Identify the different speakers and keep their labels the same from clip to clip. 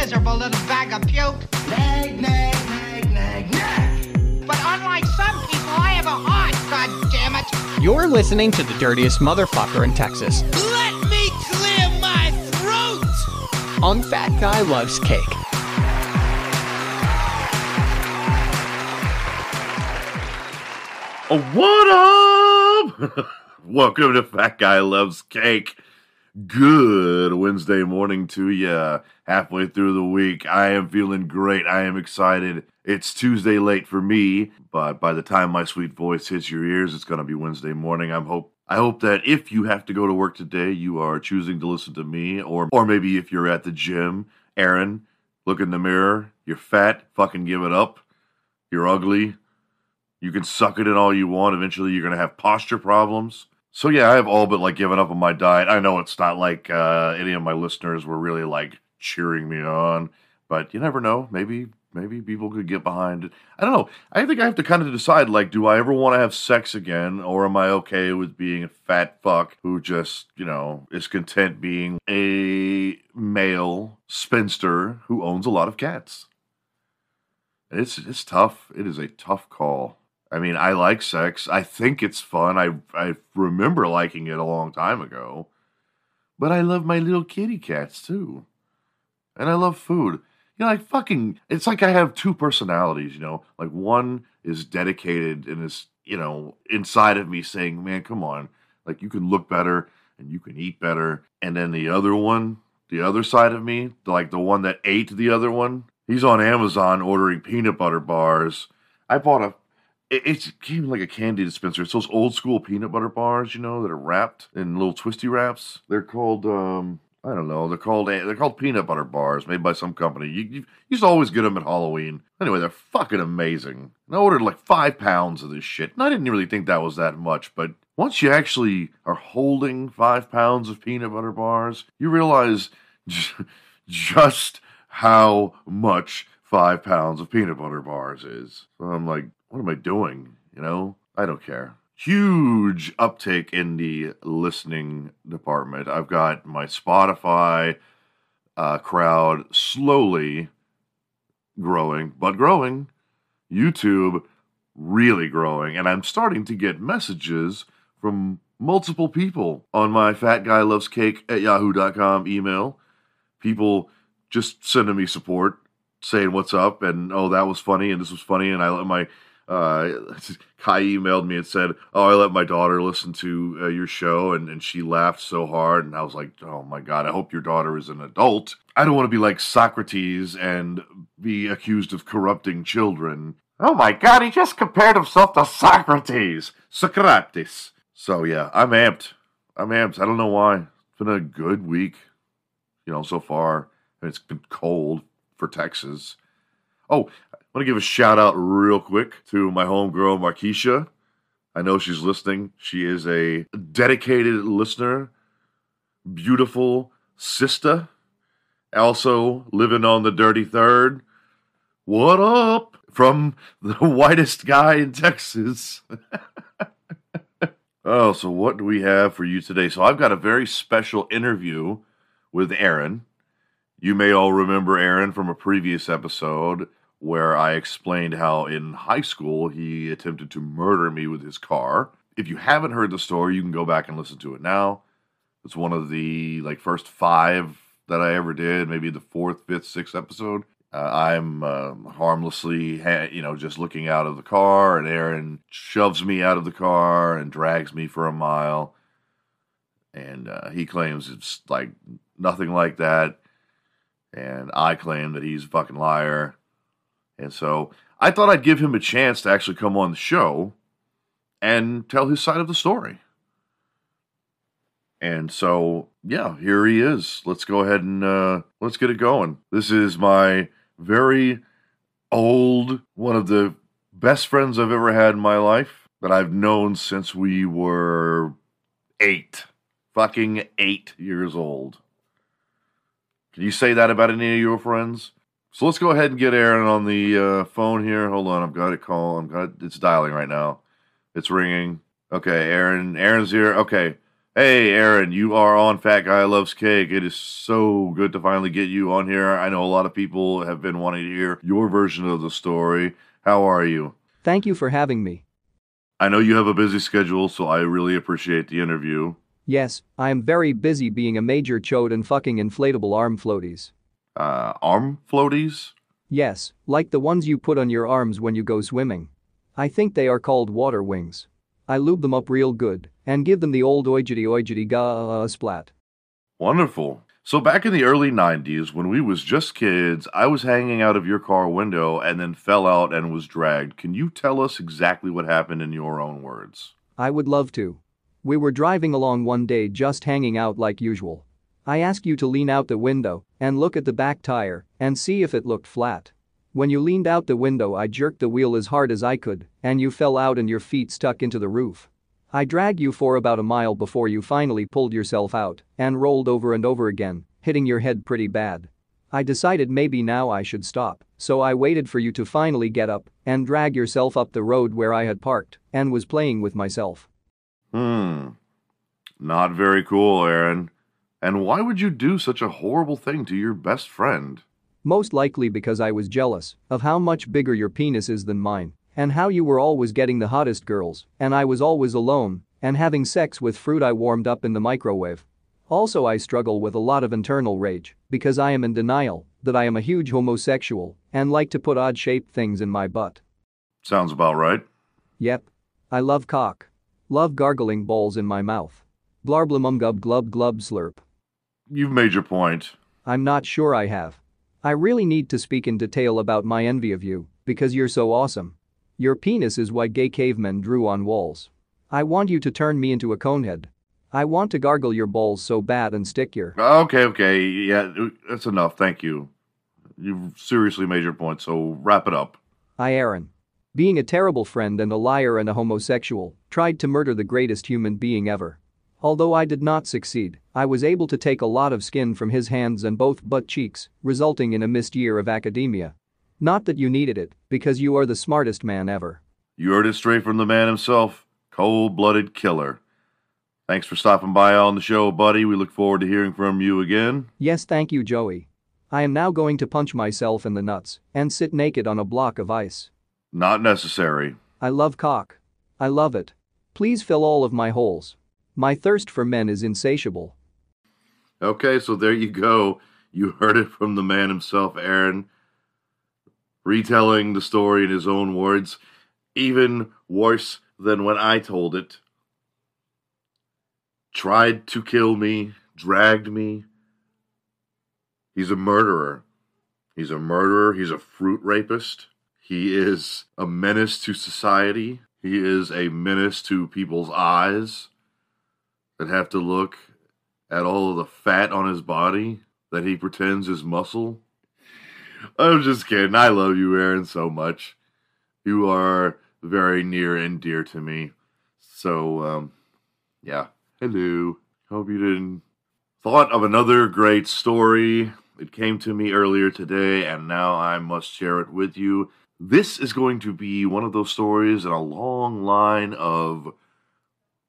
Speaker 1: miserable little bag of puke.
Speaker 2: Nag, nag, nag, nag, nag.
Speaker 1: But unlike some people, I have a heart, God damn it.
Speaker 3: You're listening to the dirtiest motherfucker in Texas
Speaker 4: Let me clear my throat!
Speaker 3: on Fat Guy Loves Cake.
Speaker 5: Oh, what up? Welcome to Fat Guy Loves Cake. Good Wednesday morning to you. Halfway through the week. I am feeling great. I am excited. It's Tuesday late for me, but by the time my sweet voice hits your ears, it's going to be Wednesday morning. I'm hope I hope that if you have to go to work today, you are choosing to listen to me or or maybe if you're at the gym, Aaron, look in the mirror. You're fat, fucking give it up. You're ugly. You can suck it in all you want. Eventually, you're going to have posture problems. So, yeah, I have all but like given up on my diet. I know it's not like uh, any of my listeners were really like cheering me on, but you never know. Maybe, maybe people could get behind it. I don't know. I think I have to kind of decide like, do I ever want to have sex again, or am I okay with being a fat fuck who just, you know, is content being a male spinster who owns a lot of cats? It's it's tough. It is a tough call. I mean, I like sex. I think it's fun. I I remember liking it a long time ago. But I love my little kitty cats too. And I love food. You know, like fucking it's like I have two personalities, you know. Like one is dedicated and is, you know, inside of me saying, "Man, come on. Like you can look better and you can eat better." And then the other one, the other side of me, like the one that ate the other one, he's on Amazon ordering peanut butter bars. I bought a it, it came like a candy dispenser. It's those old school peanut butter bars, you know, that are wrapped in little twisty wraps. They're called um I don't know. They're called they're called peanut butter bars, made by some company. You, you used to always get them at Halloween. Anyway, they're fucking amazing. And I ordered like five pounds of this shit, and I didn't really think that was that much. But once you actually are holding five pounds of peanut butter bars, you realize just how much five pounds of peanut butter bars is. So I'm like, what am I doing? You know, I don't care. Huge uptake in the listening department. I've got my Spotify uh, crowd slowly growing, but growing. YouTube really growing. And I'm starting to get messages from multiple people on my fat guy loves cake at yahoo.com email. People just sending me support, saying what's up, and oh, that was funny, and this was funny, and I let my uh, Kai emailed me and said, "Oh, I let my daughter listen to uh, your show, and, and she laughed so hard." And I was like, "Oh my god, I hope your daughter is an adult. I don't want to be like Socrates and be accused of corrupting children." Oh my god, he just compared himself to Socrates, Socrates. So yeah, I'm amped. I'm amped. I don't know why. It's been a good week, you know, so far. And it's been cold for Texas. Oh, I want to give a shout out real quick to my homegirl, Markeisha. I know she's listening. She is a dedicated listener, beautiful sister, also living on the dirty third. What up? From the whitest guy in Texas. oh, so what do we have for you today? So I've got a very special interview with Aaron. You may all remember Aaron from a previous episode where I explained how in high school he attempted to murder me with his car. If you haven't heard the story, you can go back and listen to it now. It's one of the like first five that I ever did, maybe the fourth, fifth, sixth episode. Uh, I'm uh, harmlessly, ha- you know, just looking out of the car, and Aaron shoves me out of the car and drags me for a mile. And uh, he claims it's like nothing like that. And I claim that he's a fucking liar. And so I thought I'd give him a chance to actually come on the show and tell his side of the story. And so, yeah, here he is. Let's go ahead and uh, let's get it going. This is my very old, one of the best friends I've ever had in my life that I've known since we were eight, fucking eight years old. Can you say that about any of your friends? So let's go ahead and get Aaron on the uh, phone here. Hold on, I've got it call. I'm got it's dialing right now. It's ringing. Okay, Aaron. Aaron's here. Okay, Hey, Aaron, you are on Fat Guy Loves Cake. It is so good to finally get you on here. I know a lot of people have been wanting to hear your version of the story. How are you?
Speaker 6: Thank you for having me.
Speaker 5: I know you have a busy schedule, so I really appreciate the interview.
Speaker 6: Yes, I am very busy being a major chode and fucking inflatable arm floaties.
Speaker 5: Uh, arm floaties?
Speaker 6: Yes, like the ones you put on your arms when you go swimming. I think they are called water wings. I lube them up real good and give them the old oijity oijity ga splat.
Speaker 5: Wonderful. So back in the early 90s, when we was just kids, I was hanging out of your car window and then fell out and was dragged. Can you tell us exactly what happened in your own words?
Speaker 6: I would love to. We were driving along one day just hanging out like usual. I asked you to lean out the window and look at the back tire and see if it looked flat. When you leaned out the window I jerked the wheel as hard as I could and you fell out and your feet stuck into the roof. I dragged you for about a mile before you finally pulled yourself out and rolled over and over again, hitting your head pretty bad. I decided maybe now I should stop, so I waited for you to finally get up and drag yourself up the road where I had parked and was playing with myself.
Speaker 5: Hmm. Not very cool, Aaron. And why would you do such a horrible thing to your best friend?
Speaker 6: Most likely because I was jealous of how much bigger your penis is than mine and how you were always getting the hottest girls and I was always alone and having sex with fruit I warmed up in the microwave. Also I struggle with a lot of internal rage because I am in denial that I am a huge homosexual and like to put odd-shaped things in my butt.
Speaker 5: Sounds about right.
Speaker 6: Yep. I love cock. Love gargling balls in my mouth. Blarblumum gub glub glub slurp.
Speaker 5: You've made your point.
Speaker 6: I'm not sure I have. I really need to speak in detail about my envy of you because you're so awesome. Your penis is why gay cavemen drew on walls. I want you to turn me into a conehead. I want to gargle your balls so bad and stick your.
Speaker 5: Okay, okay. Yeah, that's enough. Thank you. You've seriously made your point, so wrap it up.
Speaker 6: I, Aaron. Being a terrible friend and a liar and a homosexual, tried to murder the greatest human being ever. Although I did not succeed, I was able to take a lot of skin from his hands and both butt cheeks, resulting in a missed year of academia. Not that you needed it, because you are the smartest man ever.
Speaker 5: You heard it straight from the man himself. Cold blooded killer. Thanks for stopping by on the show, buddy. We look forward to hearing from you again.
Speaker 6: Yes, thank you, Joey. I am now going to punch myself in the nuts and sit naked on a block of ice.
Speaker 5: Not necessary.
Speaker 6: I love cock. I love it. Please fill all of my holes. My thirst for men is insatiable.
Speaker 5: Okay, so there you go. You heard it from the man himself, Aaron, retelling the story in his own words, even worse than when I told it. Tried to kill me, dragged me. He's a murderer. He's a murderer. He's a fruit rapist. He is a menace to society. He is a menace to people's eyes that have to look at all of the fat on his body that he pretends is muscle. I'm just kidding. I love you, Aaron, so much. You are very near and dear to me. So, um, yeah. Hello. Hope you didn't thought of another great story. It came to me earlier today, and now I must share it with you. This is going to be one of those stories in a long line of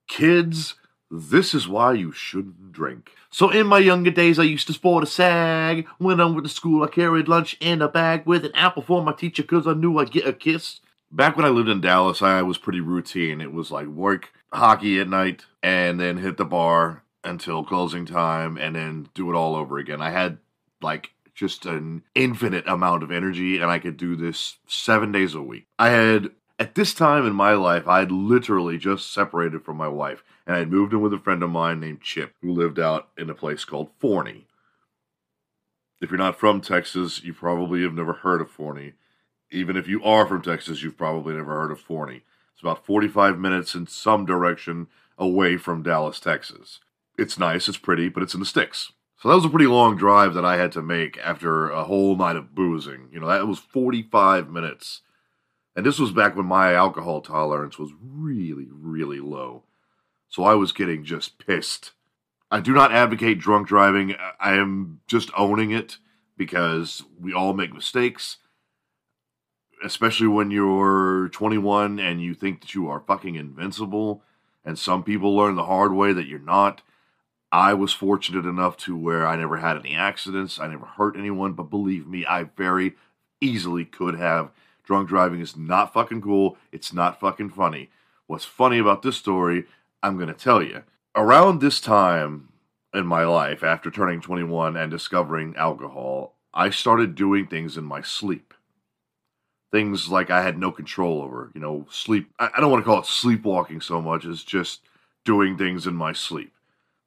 Speaker 5: kids. This is why you shouldn't drink. So, in my younger days, I used to sport a sag. When I went to school, I carried lunch in a bag with an apple for my teacher because I knew I'd get a kiss. Back when I lived in Dallas, I was pretty routine. It was like work, hockey at night, and then hit the bar until closing time, and then do it all over again. I had like just an infinite amount of energy, and I could do this seven days a week. I had, at this time in my life, I had literally just separated from my wife, and I had moved in with a friend of mine named Chip, who lived out in a place called Forney. If you're not from Texas, you probably have never heard of Forney. Even if you are from Texas, you've probably never heard of Forney. It's about 45 minutes in some direction away from Dallas, Texas. It's nice, it's pretty, but it's in the sticks. So that was a pretty long drive that I had to make after a whole night of boozing. You know, that was 45 minutes. And this was back when my alcohol tolerance was really, really low. So I was getting just pissed. I do not advocate drunk driving. I am just owning it because we all make mistakes. Especially when you're 21 and you think that you are fucking invincible And some people learn the hard way that you're not. I was fortunate enough to where I never had any accidents. I never hurt anyone, but believe me, I very easily could have. Drunk driving is not fucking cool. It's not fucking funny. What's funny about this story, I'm going to tell you. Around this time in my life, after turning 21 and discovering alcohol, I started doing things in my sleep. Things like I had no control over, you know, sleep. I don't want to call it sleepwalking so much as just doing things in my sleep.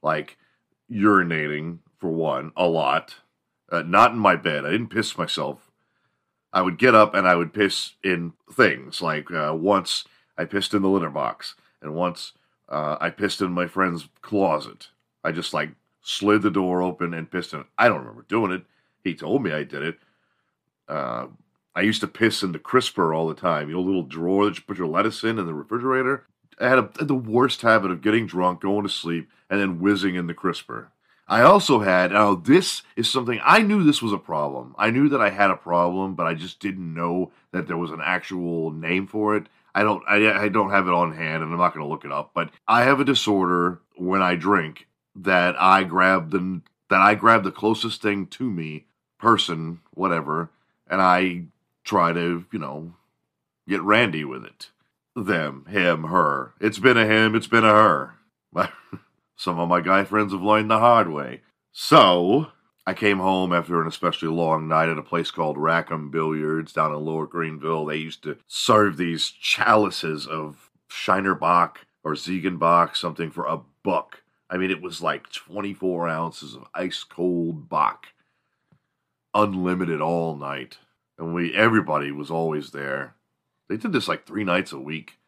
Speaker 5: Like urinating, for one, a lot. Uh, not in my bed. I didn't piss myself. I would get up and I would piss in things. Like uh, once I pissed in the litter box, and once uh, I pissed in my friend's closet. I just like slid the door open and pissed in. I don't remember doing it. He told me I did it. Uh, I used to piss in the crisper all the time. You know, little drawer that you put your lettuce in in the refrigerator. I had, a, had the worst habit of getting drunk, going to sleep, and then whizzing in the crisper. I also had, now this is something, I knew this was a problem. I knew that I had a problem, but I just didn't know that there was an actual name for it. I don't, I, I don't have it on hand and I'm not going to look it up, but I have a disorder when I drink that I grab the, that I grab the closest thing to me, person, whatever, and I try to, you know, get randy with it. Them, him, her. It's been a him, it's been a her. Some of my guy friends have learned the hard way. So, I came home after an especially long night at a place called Rackham Billiards down in Lower Greenville. They used to serve these chalices of Shiner Bock or Ziegenbock, something for a buck. I mean, it was like 24 ounces of ice cold Bock, unlimited all night. And we, everybody was always there. They did this like three nights a week.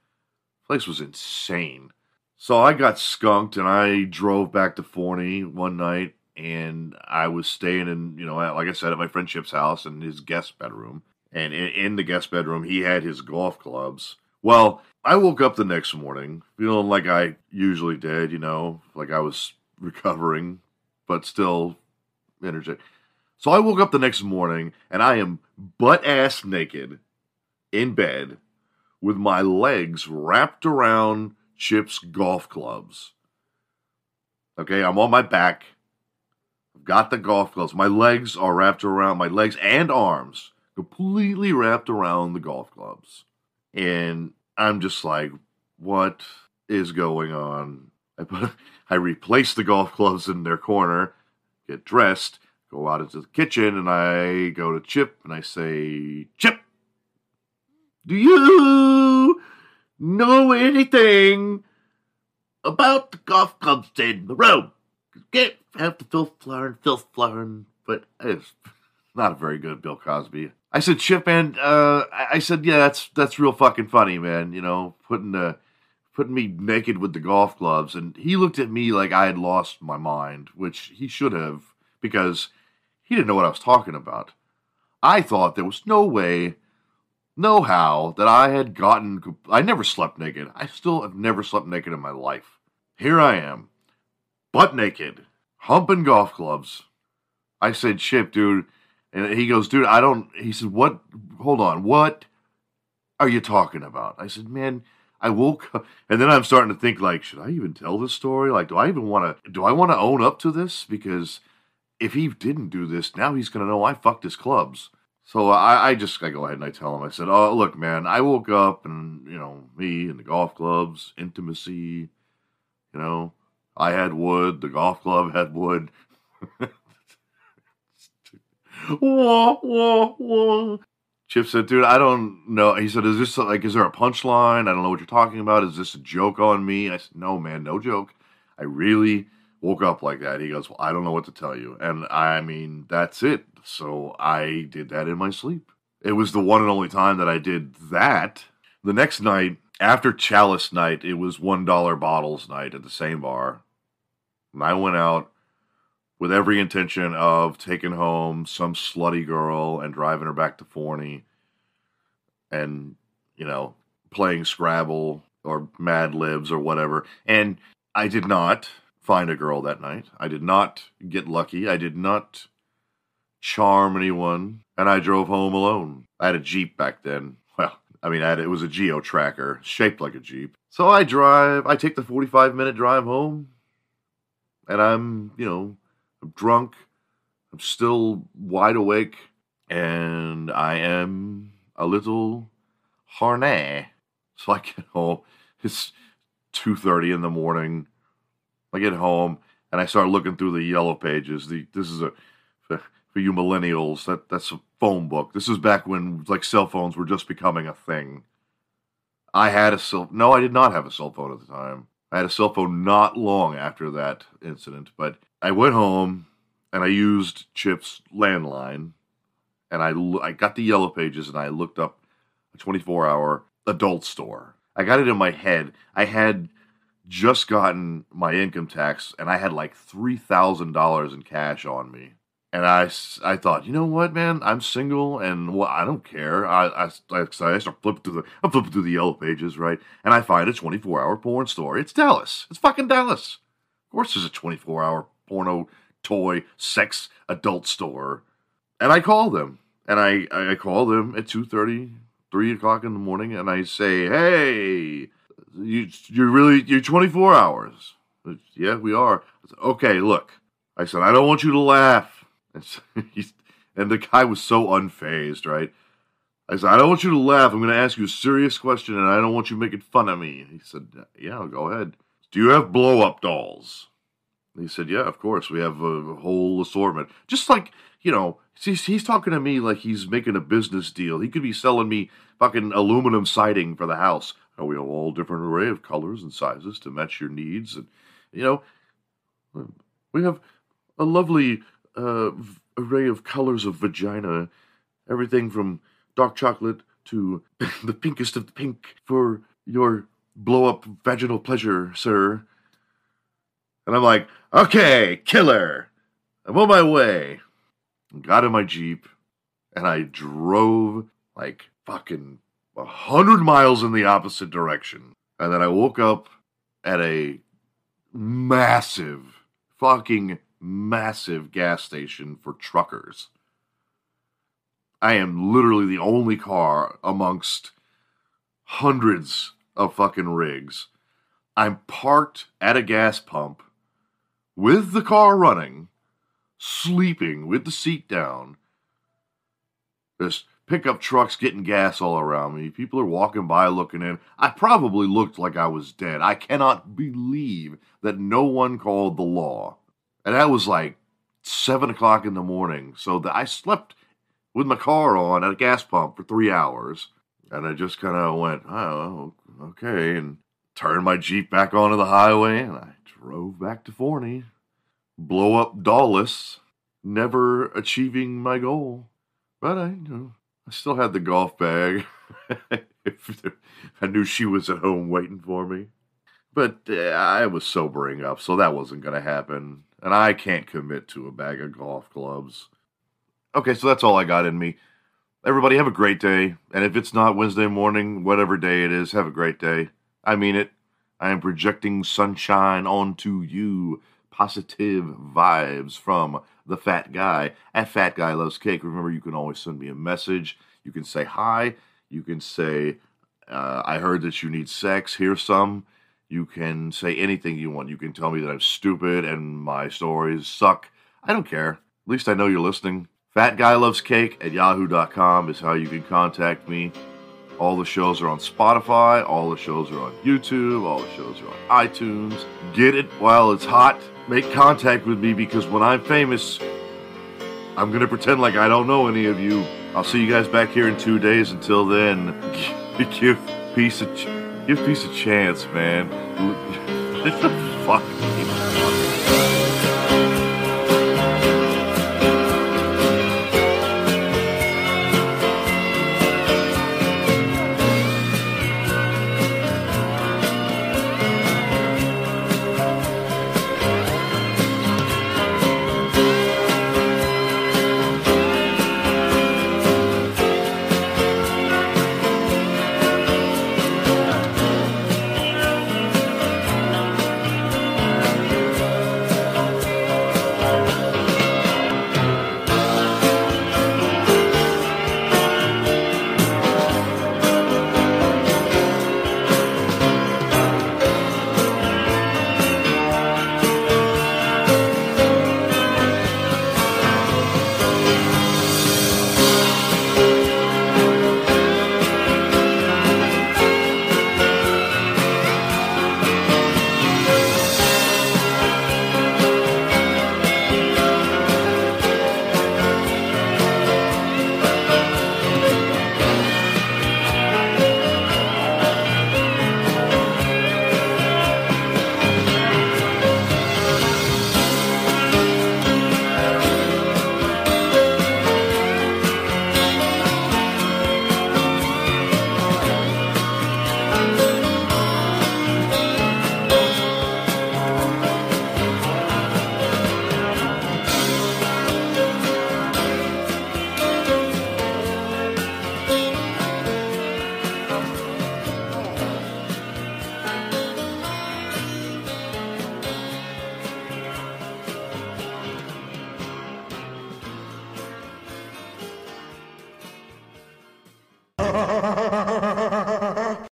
Speaker 5: Place was insane. So I got skunked and I drove back to Forney one night and I was staying in, you know, like I said, at my friend Chip's house in his guest bedroom. And in the guest bedroom, he had his golf clubs. Well, I woke up the next morning feeling like I usually did, you know, like I was recovering, but still energetic. So I woke up the next morning and I am butt ass naked in bed with my legs wrapped around Chip's golf clubs. Okay, I'm on my back. I've got the golf clubs. My legs are wrapped around my legs and arms, completely wrapped around the golf clubs. And I'm just like, what is going on? I put I replace the golf clubs in their corner, get dressed, go out into the kitchen, and I go to Chip and I say, Chip, do you know anything about the golf clubs in the room? Get have the filth flurn, filth flurn, but it's not a very good Bill Cosby. I said, Chip, man, uh, I said, yeah, that's that's real fucking funny, man. You know, putting the putting me naked with the golf clubs, and he looked at me like I had lost my mind, which he should have, because he didn't know what I was talking about. I thought there was no way, no how that I had gotten. I never slept naked. I still have never slept naked in my life. Here I am, butt naked, humping golf clubs. I said, Chip, dude. And he goes, dude, I don't. He said, what? Hold on. What are you talking about? I said, man, I woke up. And then I'm starting to think, like, should I even tell this story? Like, do I even want to, do I want to own up to this? Because if he didn't do this, now he's going to know I fucked his clubs. So I, I just, I go ahead and I tell him, I said, oh, look, man, I woke up and, you know, me and the golf clubs, intimacy, you know, I had wood, the golf club had wood. wah, wah, wah. Chip said, dude, I don't know. He said, is this like, is there a punchline? I don't know what you're talking about. Is this a joke on me? I said, no, man, no joke. I really woke up like that. He goes, well, I don't know what to tell you. And I mean, that's it. So I did that in my sleep. It was the one and only time that I did that. The next night, after Chalice night, it was $1 bottles night at the same bar. And I went out with every intention of taking home some slutty girl and driving her back to Forney and, you know, playing Scrabble or Mad Libs or whatever. And I did not find a girl that night. I did not get lucky. I did not charm anyone. And I drove home alone. I had a Jeep back then. Well, I mean, I had, it was a Geo Tracker shaped like a Jeep. So I drive. I take the 45 minute drive home, and I'm, you know, I'm drunk. I'm still wide awake, and I am a little horny. So I get home. It's 2:30 in the morning. I get home and I start looking through the yellow pages. The this is a for, you millennials. That that's a phone book. This is back when like cell phones were just becoming a thing. I had a cell. No, I did not have a cell phone at the time. I had a cell phone not long after that incident. But I went home and I used Chip's landline, and I I got the yellow pages and I looked up a 24 hour adult store. I got it in my head. I had just gotten my income tax and I had like $3,000 in cash on me. And I, I thought, you know what, man? I'm single and well, I don't care. I, I, I, start flipping through the, I'm flipping through the yellow pages, right? And I find a 24 hour porn store. It's Dallas. It's fucking Dallas. Of course, there's a 24 hour porno toy sex adult store. And I call them and I, I call them at 2.30, 3 o'clock in the morning and I say, hey, you, you're really, you're 24 hours. Yeah, we are. Said, okay, look. I said, I don't want you to laugh. And, so and the guy was so unfazed, right? I said, I don't want you to laugh. I'm going to ask you a serious question and I don't want you making fun of me. He said, Yeah, go ahead. Do you have blow up dolls? He said, Yeah, of course. We have a whole assortment. Just like, you know, he's, he's talking to me like he's making a business deal. He could be selling me fucking aluminum siding for the house. We have all different array of colors and sizes to match your needs. And, you know, we have a lovely uh, array of colors of vagina. Everything from dark chocolate to the pinkest of the pink for your blow up vaginal pleasure, sir. And I'm like, okay, killer. I'm on my way. Got in my Jeep and I drove like fucking a hundred miles in the opposite direction. And then I woke up at a massive, fucking massive gas station for truckers. I am literally the only car amongst hundreds of fucking rigs. I'm parked at a gas pump with the car running, sleeping with the seat down. There's pickup trucks getting gas all around me. People are walking by looking in. I probably looked like I was dead. I cannot believe that no one called the law. And that was like seven o'clock in the morning. So that I slept with my car on at a gas pump for three hours. And I just kind of went, oh, okay. And turned my Jeep back onto the highway and I drove back to Forney. Blow up dolls, never achieving my goal. But I, you know, I still had the golf bag. I knew she was at home waiting for me. But uh, I was sobering up, so that wasn't going to happen. And I can't commit to a bag of golf clubs. Okay, so that's all I got in me. Everybody have a great day. And if it's not Wednesday morning, whatever day it is, have a great day. I mean it. I am projecting sunshine onto you. Positive vibes from the fat guy at Fat Guy Loves Cake. Remember, you can always send me a message. You can say hi. You can say, uh, I heard that you need sex. Here's some. You can say anything you want. You can tell me that I'm stupid and my stories suck. I don't care. At least I know you're listening. Fat Guy Loves Cake at yahoo.com is how you can contact me. All the shows are on Spotify. All the shows are on YouTube. All the shows are on iTunes. Get it while it's hot. Make contact with me because when I'm famous, I'm going to pretend like I don't know any of you. I'll see you guys back here in two days. Until then, give peace a, ch- give peace a chance, man. Fuck.